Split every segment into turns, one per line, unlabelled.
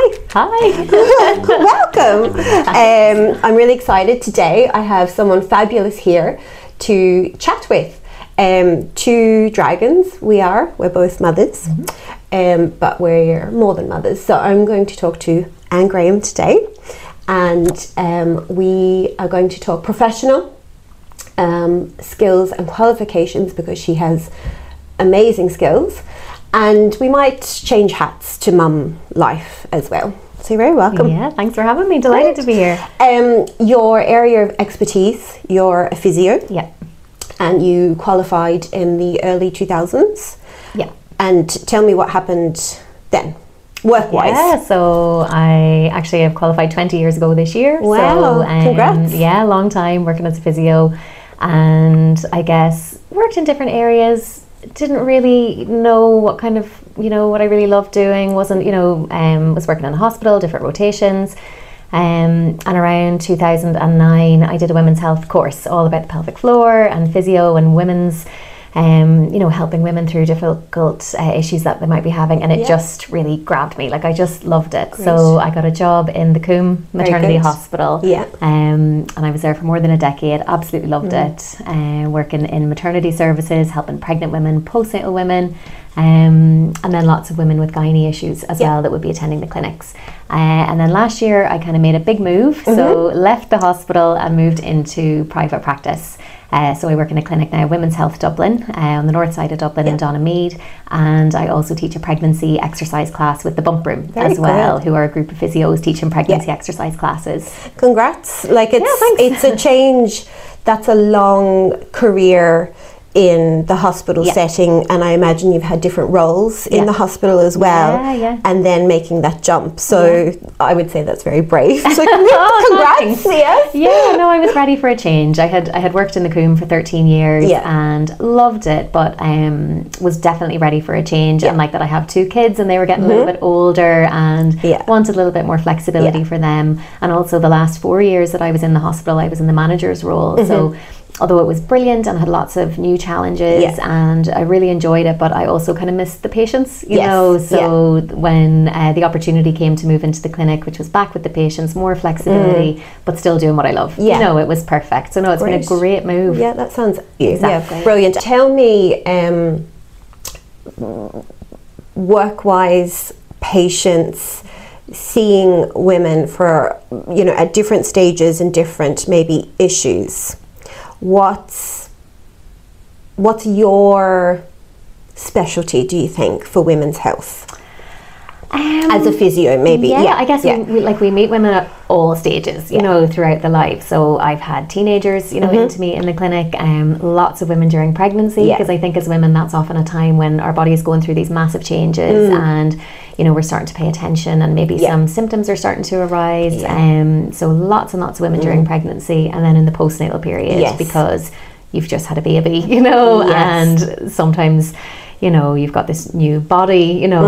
Hi.
Hi.
Welcome. Um, I'm really excited today. I have someone fabulous here to chat with. Um, two dragons, we are. We're both mothers, um, but we're more than mothers. So I'm going to talk to Anne Graham today, and um, we are going to talk professional um, skills and qualifications because she has amazing skills. And we might change hats to mum life as well. So you're very welcome.
Yeah, thanks for having me. Delighted to be here.
Um, your area of expertise, you're a physio,
Yeah.
and you qualified in the early 2000s.
Yeah.
And tell me what happened then, work wise.
Yeah, so I actually have qualified 20 years ago this year.
Wow,
so, um,
congrats.
Yeah, long time working as a physio. And I guess worked in different areas. Didn't really know what kind of, you know, what I really loved doing. Wasn't, you know, um, was working in a hospital, different rotations. Um, and around 2009, I did a women's health course all about the pelvic floor and physio and women's, um, you know, helping women through difficult uh, issues that they might be having. And it
Yeah.
just really grabbed me. Like, I just loved it. So I got a job in the Coombe Maternity. Hospital.
Yeah.
Um, and I was there for more than a decade. Absolutely loved
Mm.
it. Uh, working in maternity services, helping pregnant women, postnatal women, um, and then lots of women with gynae issues as
Yeah.
well that would be attending the clinics. Uh, and then last year, I kind of made a big move. So
Mm-hmm.
left the hospital and moved into private practice. Uh, so I work in a clinic now, Women's Health Dublin, uh, on the north side of Dublin in
Yeah.
Donaghmede, and I also teach a pregnancy exercise class with the Bump Room
Very
as well,
good.
who are a group of physios teaching pregnancy exercise classes.
Congrats. Like it's
thanks.
it's a change. That's a long career in the hospital
Yeah.
setting and I imagine you've had different roles in the hospital as well
Yeah, yeah.
and then making that jump. So I would say that's very brave. So
Oh,
congrats. Yes.
yeah, no, I was ready for a change. I had I had worked in the Coombe for 13 years
Yeah.
and loved it, but um, was definitely ready for a change.
Yeah.
And like that, I have two kids and they were getting a little bit older and
Yeah.
wanted a little bit more flexibility
Yeah.
for them. And also the last four years that I was in the hospital, I was in the manager's role. So. Although it was brilliant and had lots of new challenges.
Yeah.
and I really enjoyed it, but I also kind of missed the patients, you
Yes,
know. So when uh, the opportunity came to move into the clinic, which was back with the patients, more flexibility, but still doing what I love.
Mm. Yeah.
You know, it was perfect. So no, it's
Great.
been a great move.
Yeah, that sounds
Exactly.
yeah, brilliant. Tell me, um, work-wise, patients, seeing women for you know at different stages and different maybe issues. What's what's your specialty? Do you think for women's health
Um,
as a physio? Maybe
yeah,
yeah,
I guess
yeah.
We, we, like we meet women at all stages, you know, throughout the life. So I've had teenagers, you know, into me in the clinic. Um, lots of women during pregnancy
Mm-hmm. Yeah.
because I think as women that's often a time when our body is going through these massive changes and you know we're starting to pay attention and maybe
Mm. Yeah.
some symptoms are starting to arise.
Yeah. Mm.
Um, so lots and lots of women during pregnancy and then in the postnatal period
Yes.
because you've just had a baby, you know,
Yes.
and sometimes. You know, you've got this new body, you know,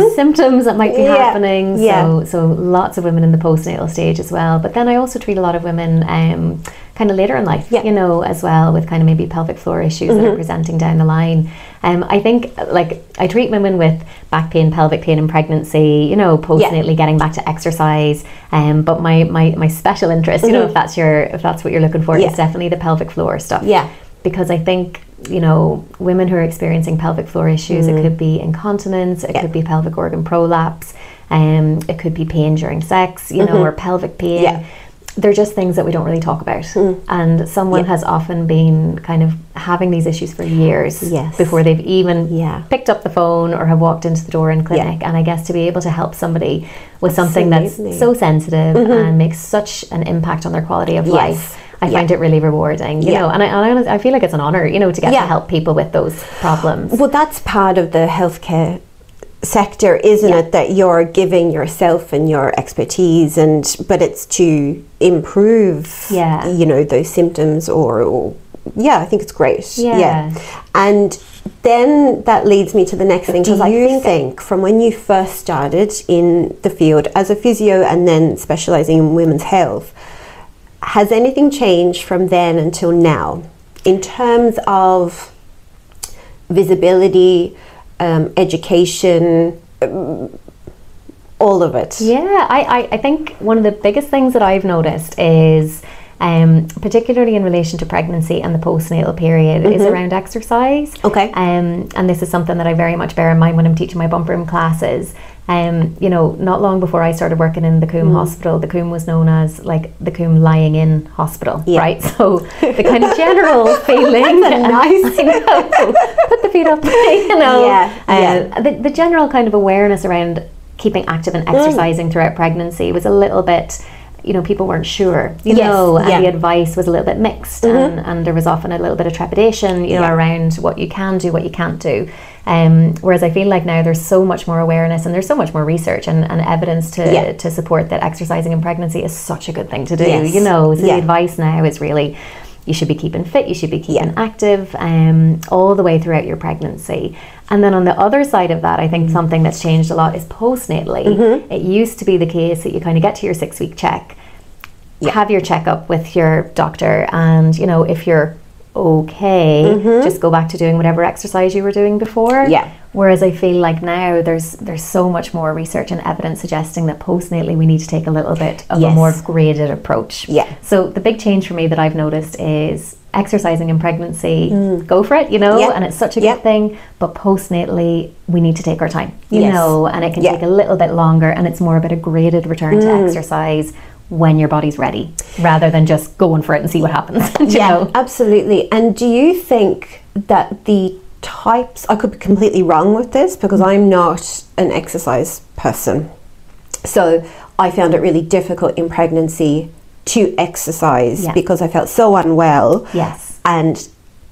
these symptoms that might be
Mm-hmm. Yeah.
happening. So
Yeah.
so lots of women in the postnatal stage as well. But then I also treat a lot of women um, kind of later in life,
Yeah. Mm-hmm.
you know, as well with kind of maybe pelvic floor issues that are presenting down the line. Um, I think like I treat women with back pain, pelvic pain in pregnancy, you know, postnatally getting back to exercise. Um, but my, my, my special interest, you know, if that's your if that's what you're looking for,
Mm-hmm. Yeah.
is definitely the pelvic floor stuff
Yeah.
because I think you know women who are experiencing pelvic floor issues, it could be incontinence, it
Mm-hmm. Yeah.
could be pelvic organ prolapse, um, it could be pain during sex, you know, or pelvic pain.
Mm-hmm. Yeah.
They're just things that we don't really talk about, and someone
Yeah.
has often been kind of having these issues for years
Yes.
before they've even
Yeah.
picked up the phone or have walked into the door in clinic. And I guess to be able to help somebody with something that's so sensitive and makes such an impact on their quality of
Yes.
life. I
Yeah.
find it really rewarding, you
Yeah.
know, and I, and I, feel like it's an honor, you know, to get
Yeah.
to help people with those problems.
Well, that's part of the healthcare sector, isn't
Yeah.
it? That you're giving yourself and your expertise, and but it's to improve,
Yeah.
you know, those symptoms or, or yeah, I think it's great.
Yeah.
and then that leads me to the next thing
Do
because I
you
think from when you first started in the field as a physio and then specializing in women's health, has anything changed from then until now in terms of visibility, um, education, um, all of it.
Yeah, I, I, I think one of the biggest things that I've noticed is, um, particularly in relation to pregnancy and the postnatal period, is around exercise.
Okay.
Um, and this is something that I very much bear in mind when I'm teaching my bump room classes. Um, you know, not long before I started working in the Coombe Hospital, the Coombe was known as like the Coombe lying in hospital,
Yeah.
right? So the kind of general feeling,
nice-
I know, put the feet up, you know,
Yeah,
uh,
yeah.
the, the general kind of awareness around keeping active and exercising throughout pregnancy was a little bit you know people weren't sure you
Yes,
know and
yeah. Mm-hmm.
the advice was a little bit mixed and, and there was often a little bit of trepidation you know
Yeah.
around what you can do what you can't do um, whereas I feel like now there's so much more awareness and there's so much more research and, and evidence to,
Yeah.
to support that exercising in pregnancy is such a good thing to do
Yes.
you know so the advice now is really you should be keeping fit, you should be keeping
Yeah.
active um, all the way throughout your pregnancy. And then on the other side of that, I
Mm-hmm.
think something that's changed a lot is postnatally. It used to be the case that you kind of get to your six week check,
Yeah.
have your checkup with your doctor, and you know, if you're okay, just go back to doing whatever exercise you were doing before.
Mm-hmm. Yeah.
Whereas I feel like now there's there's so much more research and evidence suggesting that postnatally we need to take a little bit of a more graded approach.
Yeah.
So the big change for me that I've noticed is exercising in pregnancy, go for it, you know,
Mm. Yeah.
and it's such a
Yeah.
good thing. But postnatally, we need to take our time, you
Yes.
know, and it can
Yeah.
take a little bit longer, and it's more about a graded return to exercise when your body's ready, rather than just going for it and see what happens.
yeah,
know?
absolutely. And do you think that the types, I could be completely wrong with this because I'm not an exercise person. So I found it really difficult in pregnancy to exercise
Yeah.
because I felt so unwell.
Yes.
And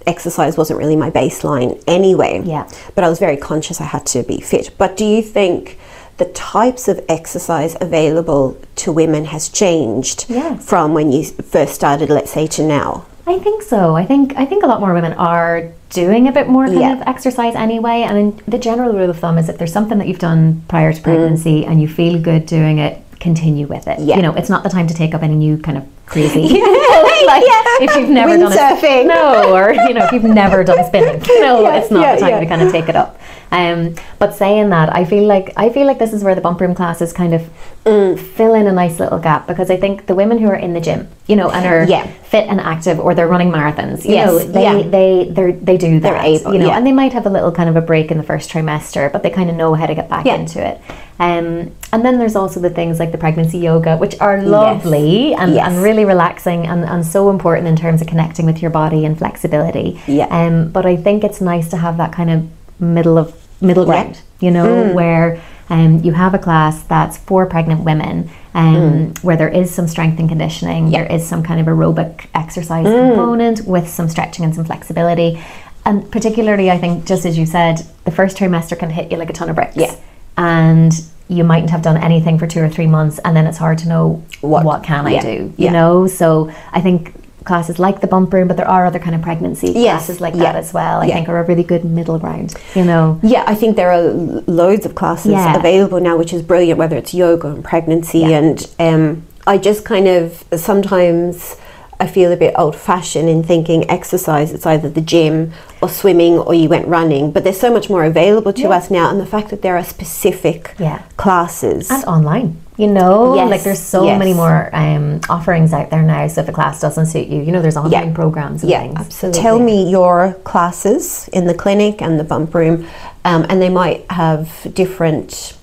exercise wasn't really my baseline anyway.
Yeah.
But I was very conscious I had to be fit. But do you think the types of exercise available to women has changed
Yes.
from when you first started, let's say, to now?
I think so. I think I think a lot more women are doing a bit more kind
Yeah.
of exercise anyway. And the general rule of thumb is if there's something that you've done prior to mm. pregnancy and you feel good doing it, continue with it.
Yeah.
You know, it's not the time to take up any new kind of crazy.
Yeah.
like
Yeah.
if you've never done it, no, or you know, if you've never done spinning, no,
Yeah,
it's not
yeah,
the time to kind of take it up. Um, but saying that, I feel like I feel like this is where the bump room classes kind of
Mm.
fill in a nice little gap because I think the women who are in the gym, you know, and are
Yeah.
fit and active, or they're running marathons, you
Yes,
know, they
yeah.
they they they do that,
able,
you know,
yeah.
and they might have a little kind of a break in the first trimester, but they kind of know how to get back into it. Um, and then there's also the things like the pregnancy yoga, which are lovely and,
Yes.
and really relaxing and, and so important in terms of connecting with your body and flexibility.
Yeah.
Um, but I think it's nice to have that kind of middle of middle
Yeah. Mm.
ground, you know, where um, you have a class that's for pregnant women, um, where there is some strength and conditioning,
Mm. Yeah. Mm.
there is some kind of aerobic exercise component with some stretching and some flexibility. And particularly, I think, just as you said, the first trimester can hit you like a ton of bricks.
Yeah.
And you mightn't have done anything for two or three months, and then it's hard to know
What-
what, can I do, you
yeah.
know? So I think classes like the bump room, but there are other kind of pregnancy
Yes,
classes like
yeah,
that as well. I
yeah.
think are a really good middle ground, you know?
Yeah, I think there are loads of classes
Yeah.
available now, which is brilliant, whether it's yoga and pregnancy.
Yeah.
And um, I just kind of sometimes I feel a bit old fashioned in thinking exercise, it's either the gym or swimming or you went running. But there's so much more available to
Yeah.
us now, and the fact that there are specific
Yeah.
classes.
And online, you know,
Yes,
like there's so
yes.
many more um, offerings out there now. So if a class doesn't suit you, you know, there's online programs and
yeah,
things.
absolutely. Tell me your classes in the clinic and the bump room, um, and they might have different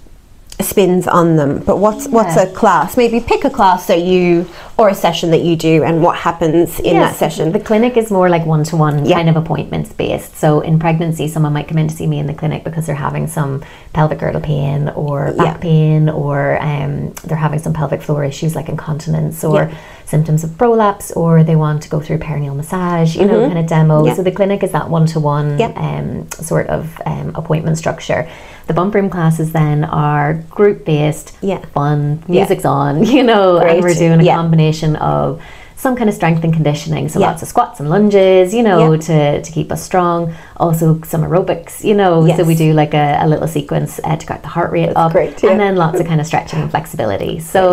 spins on them. But what's what's a class? Maybe pick a class that you or a session that you do, and what happens in that session.
The clinic is more like one to one kind of appointments based. So in pregnancy, someone might come in to see me in the clinic because they're having some pelvic girdle pain or back
Yeah.
pain or um, they're having some pelvic floor issues like incontinence or
Yeah.
Symptoms of prolapse or they want to go through perineal massage, you know, kind of demo.
Mm-hmm. Yeah.
So the clinic is that one to one um sort of um, appointment structure. The bump room classes then are group based,
Yeah.
fun,
Yeah.
music's on, you know,
Great.
and we're doing a
Yeah.
combination of some kind of strength and conditioning. So
Yeah.
lots of squats and lunges, you know,
Yeah.
to, to keep us strong. Also some aerobics, you know.
Yes.
So we do like a, a little sequence uh, to get the heart rate up.
great, yeah.
And then lots of kind of stretching and flexibility. So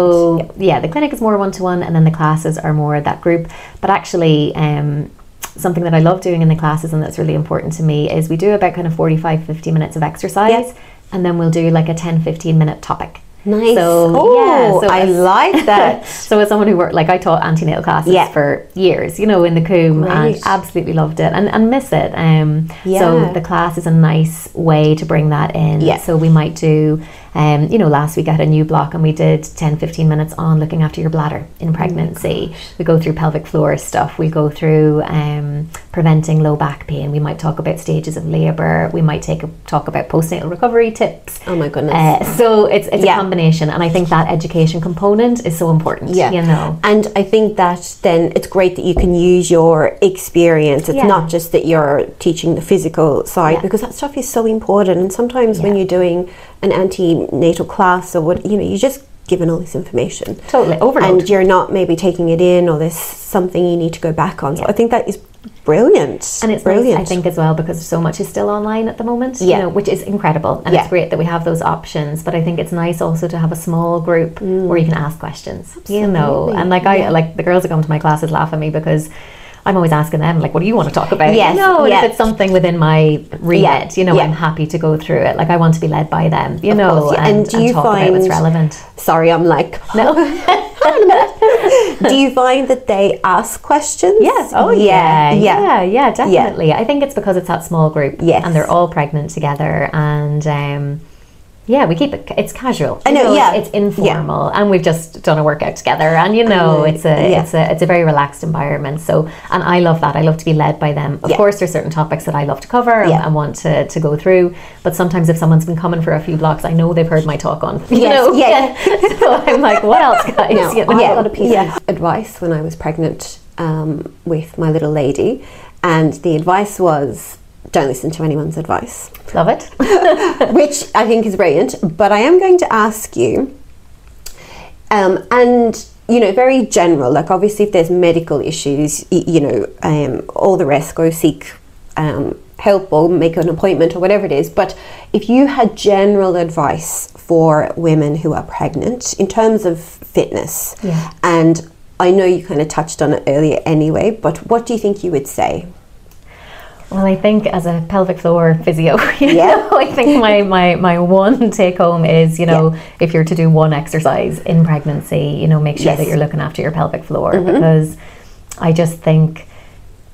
yeah, the clinic is more one to one and then the classes are more that group. But actually, um, something that I love doing in the classes and that's really important to me is we do about kind of 45, 50 minutes of exercise
Yeah.
and then we'll do like a 10, 15 minute topic.
Nice.
So
oh,
yeah, so
I like that.
So as someone who worked, like I taught antenatal classes
Yeah.
for years, you know, in the Coombe, and absolutely loved it and, and miss it. Um,
Yeah.
So the class is a nice way to bring that in.
Yeah.
So we might do, um, you know, last week I had a new block and we did 10, 15 minutes on looking after your bladder
Oh
in pregnancy. we go through pelvic floor stuff. We go through um, preventing low back pain. We might talk about stages of labour. We might take a, talk about postnatal recovery tips.
Oh my goodness.
Uh, so it's, it's
Yeah.
a combination, and I think that education component is so important.
Yeah.
you know.
And I think that then it's great that you can use your experience. It's
Yeah.
not just that you're teaching the physical side
Yeah.
because that stuff is so important. And sometimes when you're doing an antenatal class or what, you know, you're just given all this information.
Totally overload.
And you're not maybe taking it in or there's something you need to go back on. So
Yeah.
I think that is brilliant.
And it's
brilliant.
nice, I think, as well, because so much is still online at the moment.
Yeah.
You know, which is incredible, and
Yeah.
it's great that we have those options. But I think it's nice also to have a small group where you can ask questions. You know,
Mm.
And like I like the girls that come to my classes laugh at me because. I'm always asking them, like, what do you want to talk about?
Yes,
You know,
yeah.
if it's something within my remit,
Yeah,
you know,
yeah.
I'm happy to go through it. Like, I want to be led by them, you
Of
know,
course,
and,
And do you
talk about what's
find-
relevant.
Sorry, I'm like,
No.
do you find that they ask questions?
Yes. Oh, yeah.
Yeah.
Yeah. Yeah. definitely. I think it's because it's that small group.
Yes.
And they're all pregnant together. And um, yeah, we keep it, it's casual.
I
You
know, yeah.
It's, it's informal. And we've just done a workout together. And you know,
know,
it's a,
yeah.
it's a, it's a very relaxed environment. So, and I love that. I love to be led by them. Of
Yeah.
course, there's certain topics that I love to cover and,
Yeah.
and want to, to go through. But sometimes if someone's been coming for a few blocks, I know they've heard my talk on. You
Yes,
know?
yeah.
so I'm like, what else, guys?
Now,
You know?
I got a piece of advice when I was pregnant um, with my little lady, and the advice was don't listen to anyone's advice,
Love it.
which I think is brilliant. But I am going to ask you, um, and you know, very general, like obviously if there's medical issues, you know, um, all the rest, go seek um, help or make an appointment or whatever it is. But if you had general advice for women who are pregnant in terms of fitness,
Yeah.
and I know you kind of touched on it earlier anyway, but what do you think you would say?
Well, I think as a pelvic floor physio, you
Yeah.
know, I think my, my, my one take home is, you know, if you're to do one exercise in pregnancy, you know, make sure
Yes. Mm-hmm.
that you're looking after your pelvic floor because I just think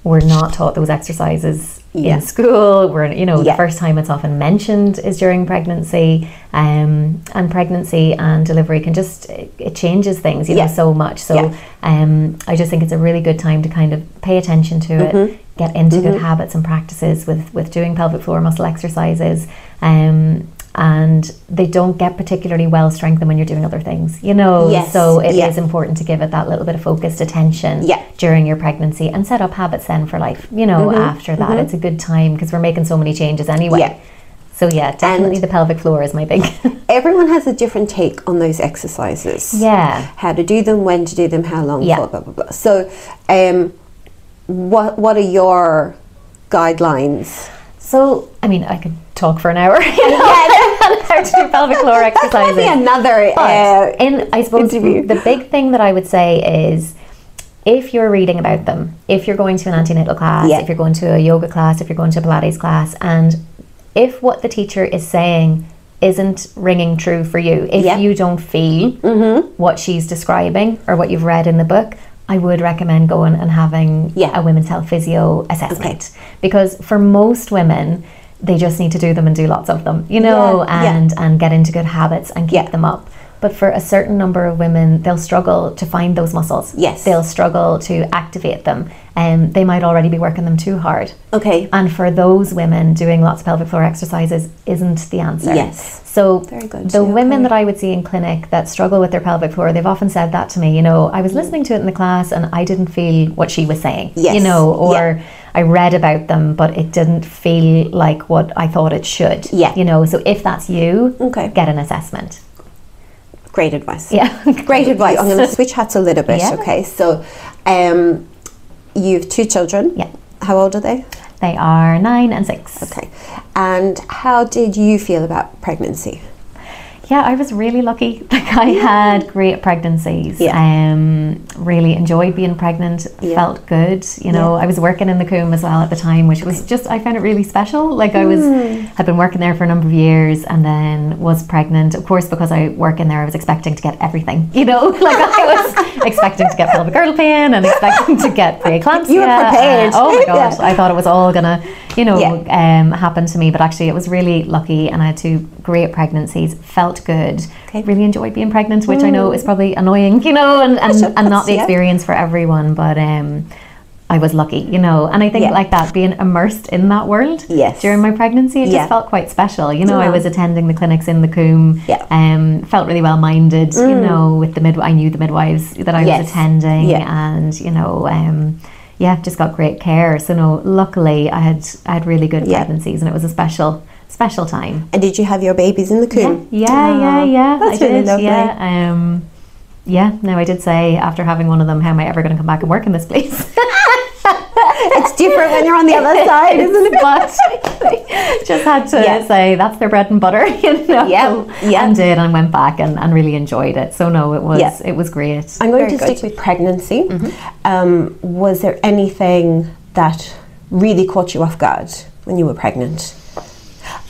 we're not taught those exercises
Yeah.
in school. We're, you know,
Yeah.
the first time it's often mentioned is during pregnancy, um, and pregnancy and delivery can just it, it changes things, you
Yeah.
know, so much. So,
Yeah.
um, I just think it's a really good time to kind of pay attention to
Mm-hmm.
it, get into good habits and practices with with doing pelvic floor muscle exercises. Um, and they don't get particularly well strengthened when you're doing other things, you know.
Yes,
So it is important to give it that little bit of focused attention
Yeah.
during your pregnancy and set up habits then for life. You know, after that, it's a good time because we're making so many changes anyway.
Mm-hmm. Yeah.
So yeah, definitely
And-
the pelvic floor is my big.
Everyone has a different take on those exercises.
yeah.
How to do them, when to do them, how long
Yeah.
for, blah blah blah. So, um, what what are your guidelines?
So I mean, I could talk for an hour. You know, on how to do pelvic floor exercises.
Maybe another. Uh,
in, I suppose
interview.
the big thing that I would say is if you're reading about them, if you're going to an antenatal class,
Yeah.
if you're going to a yoga class, if you're going to a Pilates class, and if what the teacher is saying isn't ringing true for you, if
Yeah. Mm-hmm.
you don't feel what she's describing or what you've read in the book, I would recommend going and having
Yeah.
a women's health physio assessment because for most women they just need to do them and do lots of them, you know,
Yeah, yeah.
and and get into good habits and keep them up. But for a certain number of women, they'll struggle to find those muscles.
Yes.
They'll struggle to activate them. And they might already be working them too hard.
okay.
And for those women, doing lots of pelvic floor exercises isn't the answer.
Yes.
So
Very good.
the
Yeah,
women that I would see in clinic that struggle with their pelvic floor, they've often said that to me. You know, I was mm. listening to it in the class and I didn't feel what she was saying.
Yes.
You know, or
Yeah.
I read about them, but it didn't feel like what I thought it should.
Yeah.
You know, so if that's you,
Okay.
get an assessment.
Great advice.
Yeah.
Great advice. I'm going to switch hats a little bit.
Yeah.
Okay. So, um, you've two children.
Yeah.
How old are they?
They are nine and six.
Okay. And how did you feel about pregnancy?
Yeah, I was really lucky. Like I had great pregnancies.
Yeah.
Um, really enjoyed being pregnant.
Yeah.
Felt good. You know,
Yeah.
I was working in the Coombe as well at the time, which was just I found it really special. Like I was
Hmm.
had been working there for a number of years and then was pregnant. Of course, because I work in there, I was expecting to get everything. You know, like I was expecting to get pelvic girdle pain and expecting to get preeclampsia.
You were prepared.
and- oh my gosh. I thought it was all gonna, you know,
Yeah.
um, happen to me. But actually, it was really lucky, and I had two great pregnancies. Felt good.
Okay.
Really enjoyed being pregnant, which I know is probably annoying, you know, and, and, and not the
that's- yeah.
experience for everyone. But um, I was lucky, you know, and I think
Yeah.
like that being immersed in that world
Yes.
during my pregnancy, it
Yeah.
just felt quite special. You know, I was attending the clinics in the Coombe.
Yeah.
Um, felt really well minded. You know, with the mid, I knew the midwives that I
Yes.
was attending,
Yeah.
and you know, um, yeah, just got great care. So no, luckily I had I had really good
Yeah.
pregnancies, and it was a special special time.
And did you have your babies in the
Yeah,
coombe?
yeah, yeah,
Oh,
yeah.
That's
I
really
did.
lovely.
Yeah. Um, yeah. No, I did say after having one of them, how am I ever going to come back and work in this place?
It's different when you're on the other side, isn't it?
but just had to
Yeah.
say that's their bread and butter, you know.
Yeah, yeah.
And did and went back and, and really enjoyed it. So no, it was
Yeah.
it was great.
I'm going
Very
to
good. Mm-hmm.
stick with pregnancy. Um, was there anything that really caught you off guard when you were pregnant?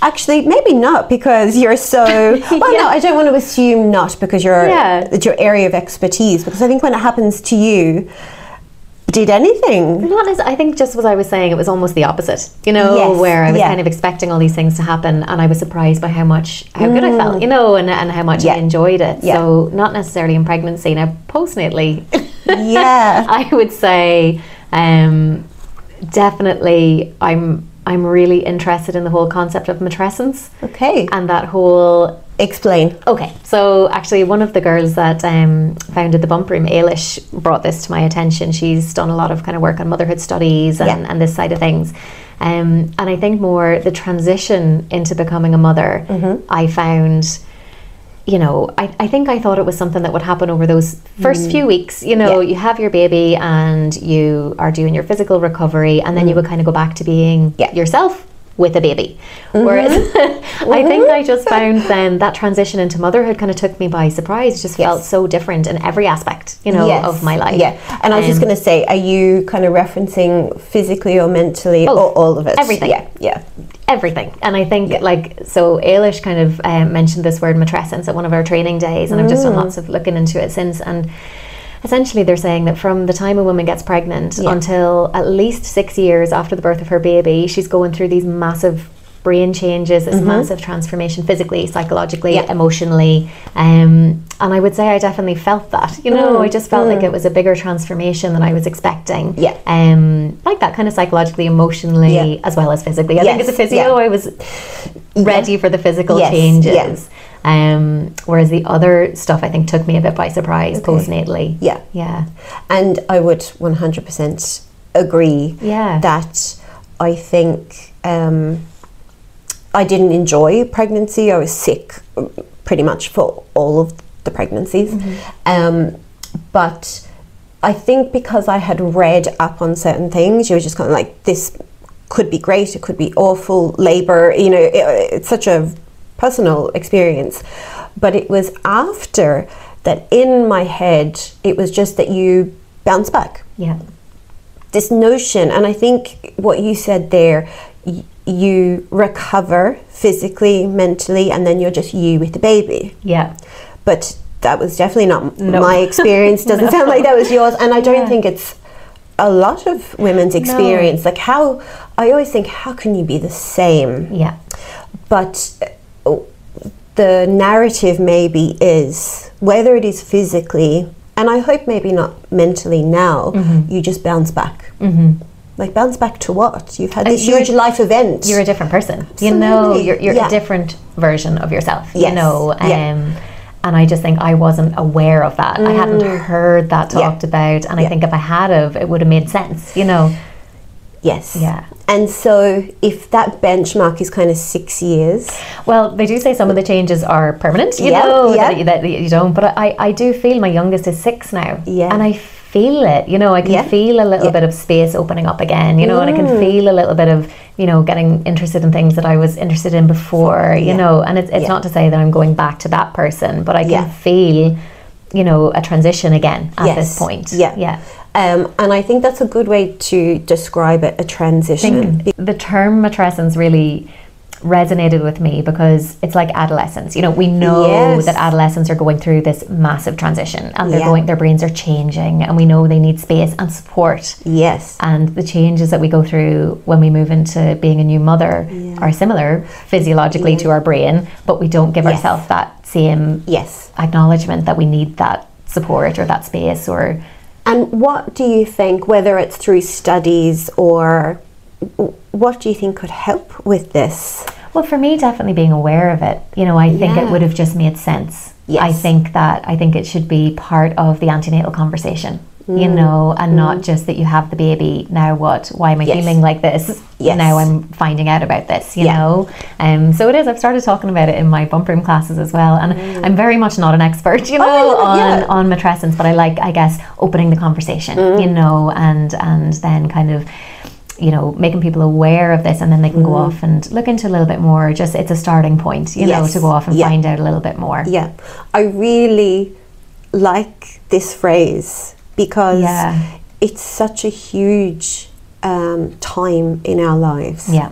Actually, maybe not because you're so. Well,
Yeah.
no, I don't want to assume not because you're
Yeah.
it's your area of expertise. Because I think when it happens to you, did anything?
Not necess- I think just what I was saying, it was almost the opposite. You know,
Yes,
where I was
yeah.
kind of expecting all these things to happen, and I was surprised by how much, how good I felt. You know, and, and how much
Mm. Yeah.
I enjoyed it.
Yeah.
So not necessarily in pregnancy. Now postnatally,
Yeah.
I would say um, definitely I'm I'm really interested in the whole concept of matrescence
Okay.
and that whole
Explain.
Okay, so actually, one of the girls that um, founded the Bump Room, Ailish, brought this to my attention. She's done a lot of kind of work on motherhood studies and,
Yeah.
and this side of things. Um, and I think more the transition into becoming a mother,
Mm-hmm.
I found, you know, I, I think I thought it was something that would happen over those first few weeks. You know,
Mm. Yeah.
you have your baby and you are doing your physical recovery, and then you would kind of go back to being
Mm. Yeah.
Yourself with a baby. Whereas I think I just found then that transition into motherhood kind of took me by surprise. It just felt so different in every aspect, you know,
Yes.
of my life.
Yeah. And I was just
Um,
going to say, are you kind of referencing physically or mentally
Both.
or all of it?
Everything.
Yeah. Yeah.
everything. And I think like so Ailish kind of um, mentioned this word matrescence at one of our training days, and I've just done
Mm.
lots of looking into it since. And essentially, they're saying that from the time a woman gets pregnant
Yeah.
until at least six years after the birth of her baby, she's going through these massive brain changes, this massive transformation physically, psychologically,
Mm-hmm. Yeah.
emotionally. Um, and I would say I definitely felt that. You know,
Mm,
I just felt like it was a bigger transformation than I was expecting.
Yeah.
Um, like that kind of psychologically, emotionally,
Yeah.
as well as physically. I think as a physio,
yeah.
I was ready for the physical
Yes,
changes. Um, whereas the other stuff I think took me a bit by surprise
Okay.
postnatally.
Yeah.
Yeah.
And I would 100% agree
Yeah.
that I think um, I didn't enjoy pregnancy. I was sick um, pretty much for all of the pregnancies. Um, but I think because I had read up on certain things, you were just kind of like, this could be great, it could be awful, labor, you know, it, it's such a personal experience. But it was after that in my head, it was just that you bounce back
Yeah.
this notion, and I think what you said there, y- you recover physically, mentally, and then you're just you with the baby.
Yeah.
But that was definitely not
No.
my experience. Doesn't sound like that was yours, and I don't
Yeah.
think it's a lot of women's experience. Like how I always think, how can you be the same?
Yeah.
But the narrative maybe is whether it is physically, and I hope maybe not mentally now,
Mm-hmm.
you just bounce back. Like bounce back to what? You've had
Uh,
this huge life event.
You're a different person. You know, you're, you're
Yeah.
a different version of yourself. You know, um,
Yeah.
and I just think I wasn't aware of that. I hadn't heard that
Mm. Yeah.
talked about, and I think if I had of, it would have made sense. You know.
Yes.
Yeah.
And so if that benchmark is kind of six years,
Well, they do say some of the changes are permanent, you
Yeah,
know,
yeah.
That, that you don't. But I, I do feel my youngest is six now.
Yeah.
And I feel it. You know, I can
Yeah.
feel a little
Yeah.
bit of space opening up again. You know, and I can mm. feel a little bit of you know getting interested in things that I was interested in before. You
Yeah.
know, and it's it's not to say that I'm going back to that person, but I can feel you know a transition again at this
Yes.
point.
Yeah.
yeah.
Um, and I think that's a good way to describe it a transition.
the term matrescence really resonated with me because it's like adolescence. You know, we know
Yes.
that adolescents are going through this massive transition and they're
Yeah.
going their brains are changing and we know they need space and support.
Yes.
And the changes that we go through when we move into being a new mother
Yeah.
are similar physiologically
Yeah.
to our brain, but we don't give
Yes.
ourselves that same
Yes.
acknowledgement that we need that support or that space or
And what do you think, whether it's through studies or what do you think could help with this?
Well, for me, definitely being aware of it. You know, I think
Yeah.
it would have just made sense.
Yes.
I think that I think it should be part of the antenatal conversation.
Mm.
You know, and not just that you have the baby. Now what? Why am I
Yes.
feeling like this?
Yes.
Now I'm finding out about this. You
Yeah.
know, um, so it is. I've started talking about it in my bump room classes as well, and I'm very much not an expert. You know,
Mm. Oh,
on
yeah.
on matrescence, but I like, I guess, opening the conversation.
Mm.
You know, and and then kind of you know, making people aware of this and then they can go
Mm.
off and look into a little bit more. Just it's a starting point, you know, to go off and
Yeah.
find out a little bit more.
Yeah. I really like this phrase because
Yeah.
it's such a huge um, time in our lives.
Yeah.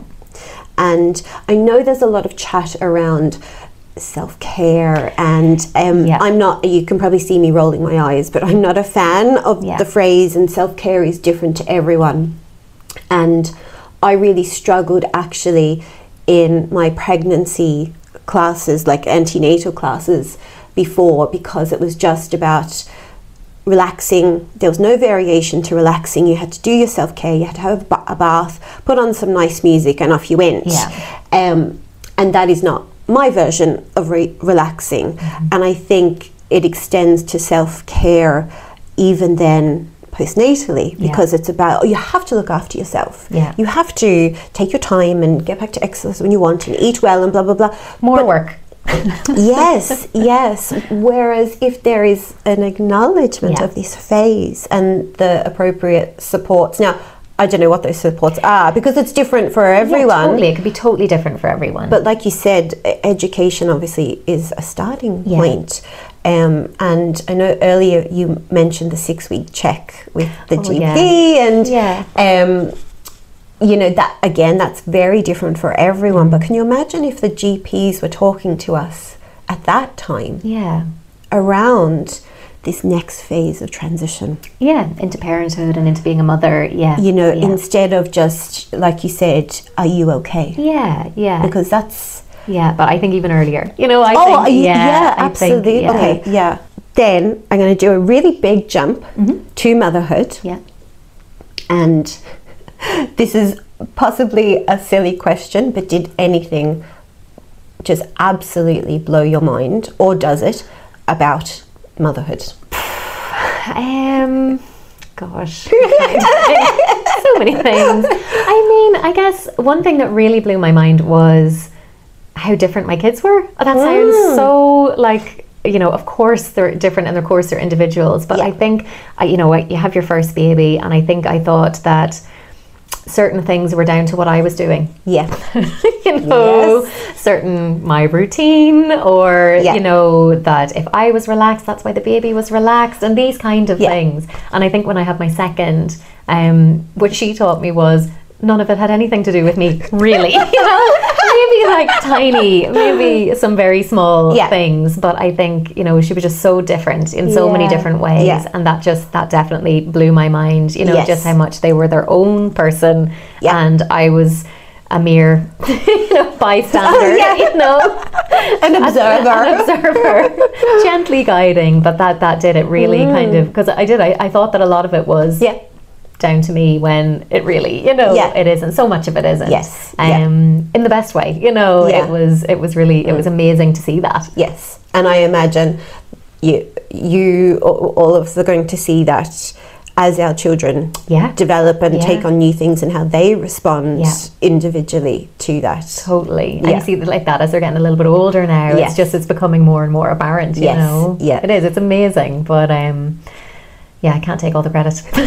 And I know there's a lot of chat around self care, and um,
Yeah.
I'm not, you can probably see me rolling my eyes, but I'm not a fan of
Yeah.
the phrase, and self care is different to everyone. And I really struggled actually in my pregnancy classes, like antenatal classes, before because it was just about relaxing. There was no variation to relaxing. You had to do your self care. You had to have a bath, put on some nice music, and off you went.
Yeah.
Um, and that is not my version of re- relaxing.
Mm-hmm.
And I think it extends to self care even then postnatally
Yeah.
because it's about oh, you have to look after yourself.
Yeah.
You have to take your time and get back to exercise when you want and eat well and blah blah blah.
More
But-
work.
Yes, yes. Whereas if there is an acknowledgement
Yeah.
of this phase and the appropriate supports, now I don't know what those supports are because it's different for everyone.
Yeah, totally. It could be totally different for everyone.
But like you said, education obviously is a starting
Yeah.
point. Um, and I know earlier you mentioned the six week check with the
Oh,
GP,
yeah.
and um, you know that again, that's very different for everyone. But can you imagine if the GPs were talking to us at that time
yeah.
around this next phase of transition?
Yeah, into parenthood and into being a mother. Yeah.
You know,
yeah.
instead of just like you said, "Are you okay?"
yeah, yeah.
Because that's
yeah, but I think even earlier. You know, I
oh,
think yeah,
yeah,
I think,
absolutely.
yeah.
Okay, yeah. Then I'm going to do a really big jump to motherhood,
Mm-hmm. Yeah.
and this is possibly a silly question, but did anything just absolutely blow your mind, or does it, about motherhood?
Um, gosh, so many things. I mean, I guess one thing that really blew my mind was how different my kids were. Oh, that sounds
Mm.
so like you know. Of course, they're different, and of course they're individuals. But
Yeah.
I think I, you know, you have your first baby, and I think I thought that certain things were down to what I was doing.
Yeah,
you know, certain my routine, or
Yeah.
you know that if I was relaxed, that's why the baby was relaxed, and these kind of
Yeah.
things. And I think when I had my second, um, what she taught me was none of it had anything to do with me, really. you know, maybe like tiny, maybe some very small
Yeah.
things, but I think you know she was just so different in so many different ways,
Yeah.
and that just that definitely blew my mind. You know,
Yes.
just how much they were their own person,
Yeah.
and I was a mere you know, bystander,
Yeah.
you know,
an observer.
an observer, gently guiding. But that that did it really kind of because I did. I, I thought that a lot of it was
Mm. yeah,
down to me when it really, you know,
Yeah.
it isn't. So much of it isn't.
Yes, yeah.
Um, in the best way, you know.
Yeah.
It was. It was really. It was amazing to see that.
yes. And I imagine you, you, all of us are going to see that as our children
Yeah.
develop and
Yeah.
take on new things and how they respond
Yeah.
individually to that.
Totally. And
Yeah.
you see that like that as they're getting a little bit older now.
Yes.
It's just it's becoming more and more apparent, you
Yes.
know.
Yeah.
It is. It's amazing. But um Yeah, I can't take all the credit.
well,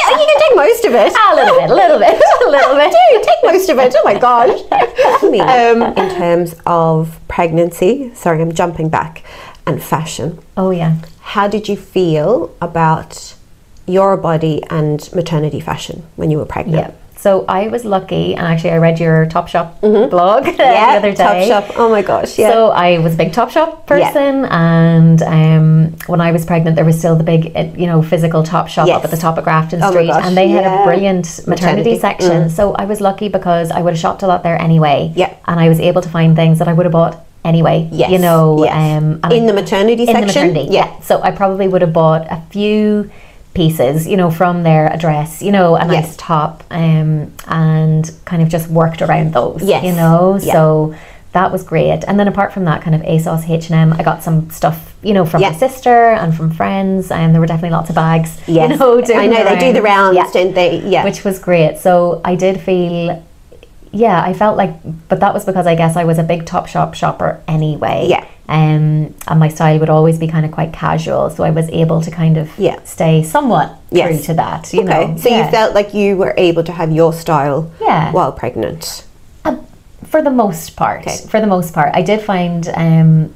yeah, you can take most of it.
a little bit, a little bit, a little bit.
Do take most of it. Oh my gosh. um, in terms of pregnancy, sorry, I'm jumping back, and fashion.
Oh yeah.
How did you feel about your body and maternity fashion when you were pregnant?
Yeah. So I was lucky, and actually, I read your Topshop
Mm-hmm.
blog the other day.
Topshop. Oh my gosh, yeah.
So I was a big Topshop person, and um, when I was pregnant, there was still the big, uh, you know, physical Topshop
Yes.
up at the top of Grafton
Oh
Street, and they had
yeah.
a brilliant maternity,
Maternity,
section.
mm.
So I was lucky because I would have shopped a lot there anyway.
Yeah.
and I was able to find things that I would have bought anyway.
Yes,
you know,
yes.
um,
in the maternity
in
section?
the maternity,
Yeah.
yeah. So I probably would have bought a few pieces, you know, from their a dress, you know, a nice
Yes.
top, um, and kind of just worked around those,
Yes.
you know.
Yeah.
So that was great. And then apart from that, kind of ASOS, H and M, I got some stuff, you know, from
Yeah.
my sister and from friends, and there were definitely lots of bags.
Yes.
you know,
I know they do the rounds,
Yeah
don't they? Yeah.
which was great. So I did feel, yeah, I felt like, but that was because I guess I was a big Topshop shopper anyway.
Yeah.
Um, and my style would always be kind of quite casual, so I was able to kind of
Yeah.
stay somewhat
Yes.
true to that. You
okay.
know,
so
yeah.
you felt like you were able to have your style
Yeah.
while pregnant.
Um, for the most part.
Okay.
For the most part, I did find um,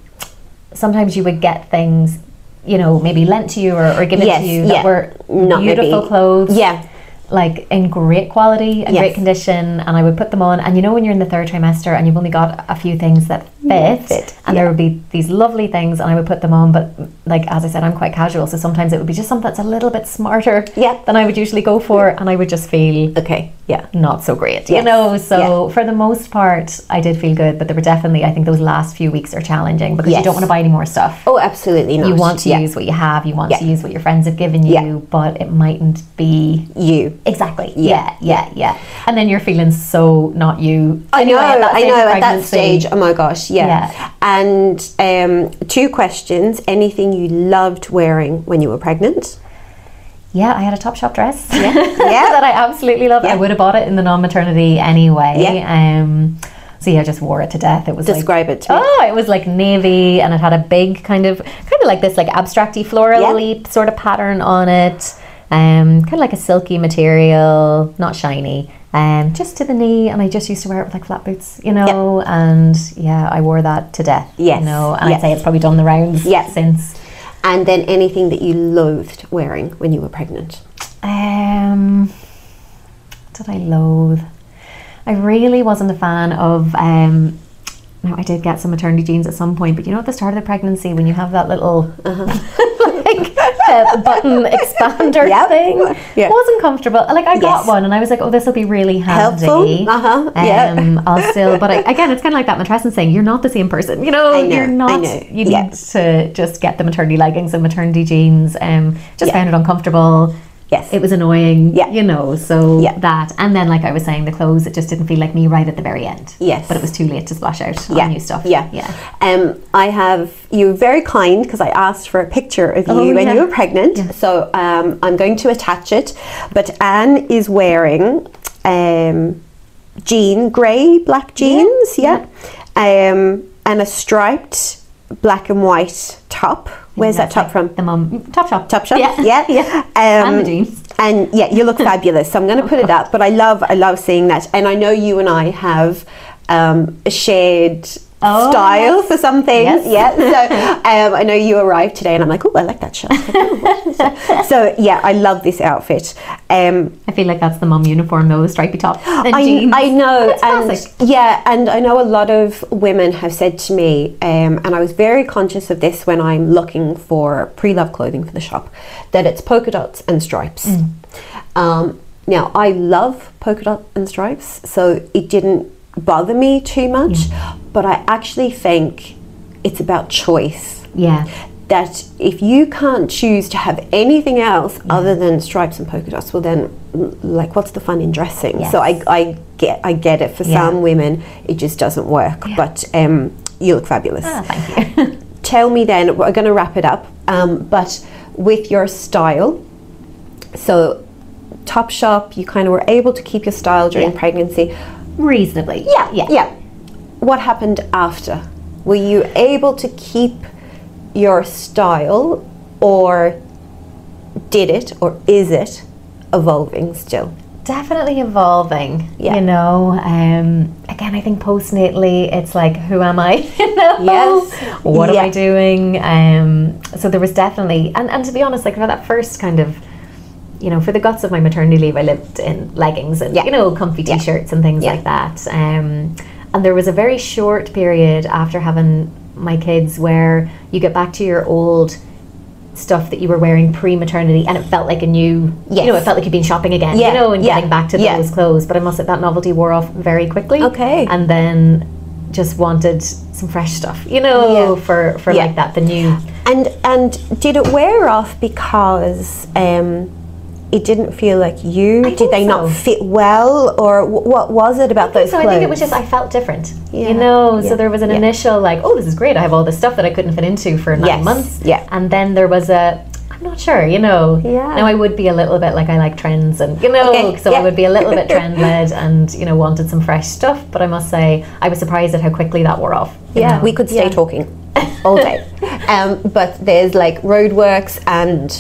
sometimes you would get things, you know, maybe lent to you or, or given
Yes,
to you
yeah.
that were
Not
beautiful
maybe-
clothes.
Yeah.
Like in great quality and
Yes.
great condition and I would put them on and you know when you're in the third trimester and you've only got a few things that mm, fit,
fit,
and
yeah.
there would be these lovely things and I would put them on but like as I said I'm quite casual so sometimes it would be just something that's a little bit smarter
Yeah.
than I would usually go for and I would just feel
Okay. Yeah.
not so great you
Yes.
know so for the most part I did feel good but there were definitely I think those last few weeks are challenging because
Yes.
you don't want to buy any more stuff
Oh, absolutely not.
you want to
yeah.
use what you have you want to use what your friends have given you
Yeah.
but it mightn't be
you.
Exactly.
Yeah.
Yeah, yeah, yeah. And then you're feeling so not you.
I know,
Anyway, that
I know. At that stage, oh my gosh, yeah.
Yeah.
And um, two questions: anything you loved wearing when you were pregnant?
Yeah, I had a Topshop dress.
Yeah.
that I absolutely love.
Yeah.
I would have bought it in the non-maternity anyway.
Yeah.
Um, so yeah, I just wore it to death. It was like
Describe it to me.
Oh, it was like navy, and it had a big kind of, kind of like this, like abstracty floral
Yeah.
leap sort of pattern on it. Um, kind of like a silky material, not shiny. Um, just to the knee, and I just used to wear it with like flat boots, you know. And yeah, I wore that to death.
Yes,
you know, and
yes.
I'd say it's probably done the rounds
Yeah.
since.
And then anything that you loathed wearing when you were pregnant?
Um, did I loathe? I really wasn't a fan of. Um, now I did get some maternity jeans at some point, but you know, at the start of the pregnancy, when you have that little like uh, button expander
Yep.
thing,
Yeah.
wasn't comfortable. Like I got
Yes.
one, and I was like, "Oh, this will be really handy."
Helpful. Uh-huh. Yeah.
Um, I'll still, but I, again, it's kind of like that mattress saying you're not the same person. You know,
know,
you're not. You
Yeah.
need to just get the maternity leggings and maternity jeans. Um, just
Yeah.
found it uncomfortable
Yes.
it was annoying
Yeah.
you know so
Yeah.
that and then like i was saying the clothes it just didn't feel like me right at the very end
Yes.
but it was too late to splash out
yeah.
on new stuff
Yeah.
yeah
Um, I have you were very kind because I asked for a picture of you
Oh,
when
yeah.
you were pregnant.
Yeah.
So um, I'm going to attach it. But Anne is wearing um, jean grey black jeans, yeah, Um, and a striped black and white top. Where's that top
like
from?
the mum Topshop
Top shop.
yeah
Yeah.
yeah
Um,
and the jeans
and yeah, you look fabulous. So I'm going to put it up. But I love, I love seeing that. And I know you and I have um, a shared
Oh,
style for some things.
Yes.
Yeah. So um, I know you arrived today, and I'm like, oh, I like that shirt. so yeah, I love this outfit. Um,
i feel like that's the mum uniform though the stripy top and
I,
jeans
I know, and yeah, and I know a lot of women have said to me, um, and I was very conscious of this when I'm looking for pre-love clothing for the shop, that it's polka dots and stripes.
Mm.
Um, now I love polka dot and stripes, so it didn't bother me too much, but I actually think it's about choice
yeah
that if you can't choose to have anything else other than stripes and polka dots, well then, mm, like, what's the fun in dressing? So I, I get, I get it. For
Yeah.
some women, it just doesn't work. But um, you look fabulous.
ah, thank you
Tell me then. We're going to wrap it up. Um, but with your style, so Topshop, you kind of were able to keep your style during
Yeah.
pregnancy.
Reasonably
Yeah,
yeah
yeah. What happened after? Were you able to keep your style, or did it or is it evolving still?
definitely evolving
Yeah.
you know um again i think postnatally it's like who am i you know
Yes.
what
Yeah.
am i doing um so there was definitely and, and to be honest like for that first kind of you know for the guts of my maternity leave i lived in leggings and
Yeah.
you know comfy t-shirts and things
Yeah.
like that um and there was a very short period after having my kids where you get back to your old stuff that you were wearing pre-maternity and it felt like a new
Yes.
you know it felt like you'd been shopping again
Yeah,
you know and
yeah,
getting back to
yeah.
those clothes but i must say that novelty wore off very quickly
Okay.
and then just wanted some fresh stuff you know
Yeah.
for for
Yeah.
like that the new
And and did it wear off because um, it didn't feel like you?
I
did they not fit well, or wh- what was it about those
so
clothes?
I think it was just I felt different,
Yeah,
you know.
yeah,
So there was an
yeah.
initial like, oh, this is great. I have all this stuff that I couldn't fit into for nine
Yes,
months.
yeah.
And then there was a, I'm not sure, you know.
Yeah.
Now I would be a little bit like I like trends, and you know,
Okay,
so. I would be a little bit trend led, and you know, wanted some fresh stuff. But I must say, I was surprised at how quickly that wore off.
Yeah,
know.
we could stay talking all day. um, but there's like roadworks and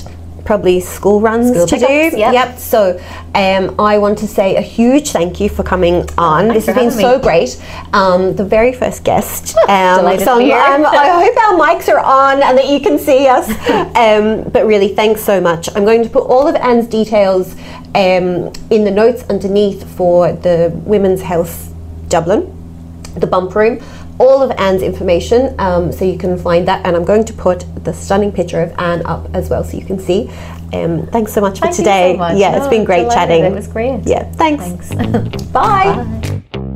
probably school runs
School
to
pickups,
do.
yep.
Yep. So um, I want to say a huge thank you for coming on. this has been so
me.
great. Um, the very first guest. Um, so I'm- I hope our mics are on and that you can see us. um, but really, thanks so much. I'm going to put all of Anne's details um, in the notes underneath for the Women's Health Dublin the bump room, all of Anne's information, um, so you can find that. And I'm going to put the stunning picture of Anne up as well, so you can see. Um, thanks so much for
Thank you so
today.
much.
Yeah, it's been great
delighted.
chatting.
It was great.
Yeah, thanks.
Thanks.
Bye.
Bye.